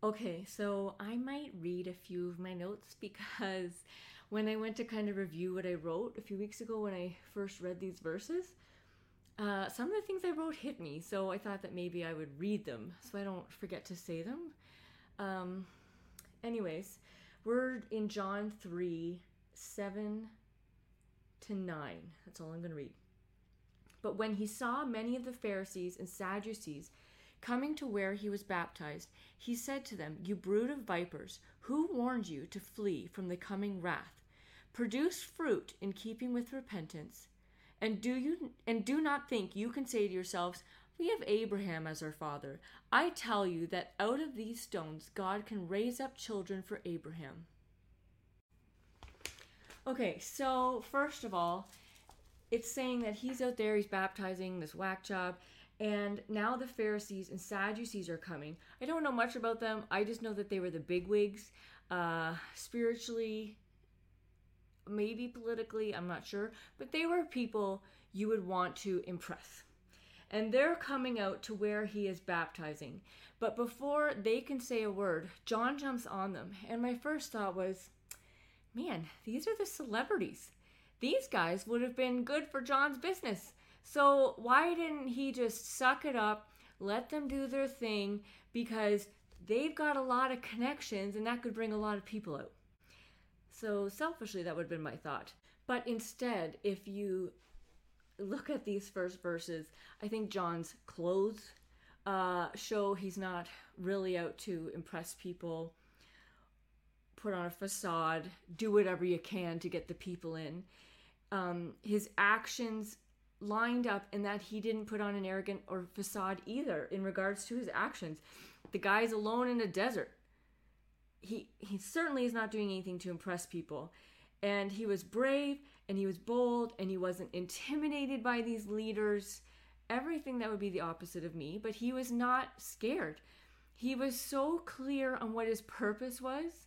Okay, so I might read a few of my notes because when I went to kind of review what I wrote a few weeks ago when I first read these verses, uh, some of the things I wrote hit me. So I thought that maybe I would read them so I don't forget to say them. Um, anyways, we're in John 3 7 to 9. That's all I'm going to read. But when he saw many of the Pharisees and Sadducees coming to where he was baptized, he said to them, You brood of vipers, who warned you to flee from the coming wrath? Produce fruit in keeping with repentance. And do you and do not think you can say to yourselves, we have Abraham as our father. I tell you that out of these stones God can raise up children for Abraham. Okay, so first of all, it's saying that he's out there, he's baptizing this whack job, and now the Pharisees and Sadducees are coming. I don't know much about them. I just know that they were the bigwigs, uh, spiritually, maybe politically, I'm not sure, but they were people you would want to impress. And they're coming out to where he is baptizing. But before they can say a word, John jumps on them. And my first thought was, man, these are the celebrities. These guys would have been good for John's business. So why didn't he just suck it up, let them do their thing because they've got a lot of connections and that could bring a lot of people out. So selfishly that would have been my thought. But instead, if you look at these first verses, I think John's clothes uh, show he's not really out to impress people, put on a facade, do whatever you can to get the people in. Um, his actions lined up in that he didn't put on an arrogant or facade either in regards to his actions. The guy's alone in a desert. He he certainly is not doing anything to impress people. And he was brave and he was bold and he wasn't intimidated by these leaders. Everything that would be the opposite of me, but he was not scared. He was so clear on what his purpose was,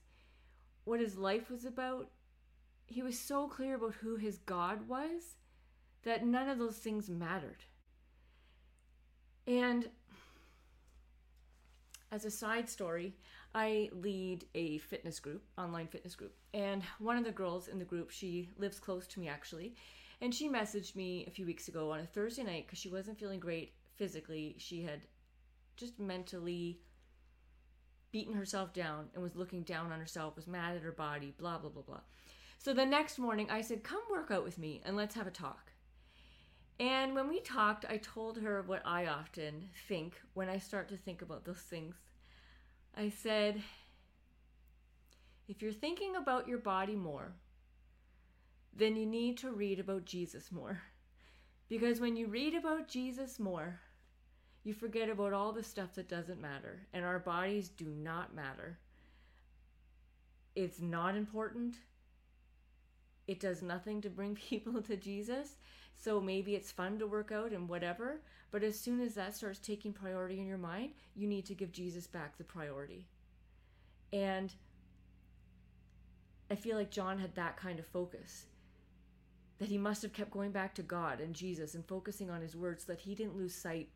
what his life was about. He was so clear about who his God was that none of those things mattered. And as a side story, I lead a fitness group, online fitness group. And one of the girls in the group, she lives close to me actually. And she messaged me a few weeks ago on a Thursday night because she wasn't feeling great physically. She had just mentally beaten herself down and was looking down on herself, was mad at her body, blah, blah, blah, blah. So the next morning, I said, Come work out with me and let's have a talk. And when we talked, I told her what I often think when I start to think about those things. I said, if you're thinking about your body more, then you need to read about Jesus more. Because when you read about Jesus more, you forget about all the stuff that doesn't matter, and our bodies do not matter. It's not important it does nothing to bring people to Jesus. So maybe it's fun to work out and whatever. But as soon as that starts taking priority in your mind, you need to give Jesus back the priority. And I feel like John had that kind of focus. That he must have kept going back to God and Jesus and focusing on his words so that he didn't lose sight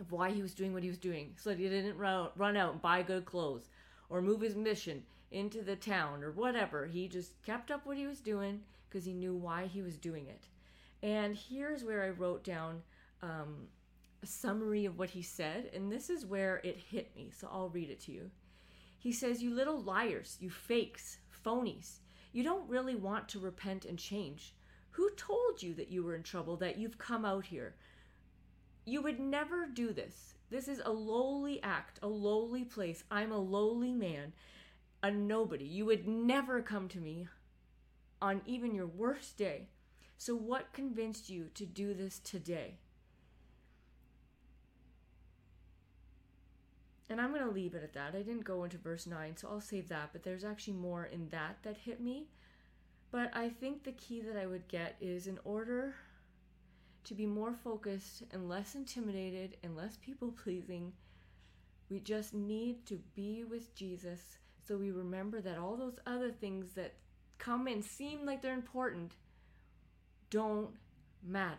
of why he was doing what he was doing. So that he didn't run out and buy good clothes or move his mission into the town or whatever. He just kept up what he was doing because he knew why he was doing it. And here's where I wrote down um, a summary of what he said, and this is where it hit me, so I'll read it to you. He says, You little liars, you fakes, phonies, you don't really want to repent and change. Who told you that you were in trouble, that you've come out here? You would never do this. This is a lowly act, a lowly place. I'm a lowly man, a nobody. You would never come to me on even your worst day. So, what convinced you to do this today? And I'm going to leave it at that. I didn't go into verse 9, so I'll save that. But there's actually more in that that hit me. But I think the key that I would get is in order to be more focused and less intimidated and less people pleasing. We just need to be with Jesus so we remember that all those other things that come and seem like they're important don't matter.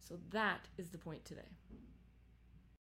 So that is the point today.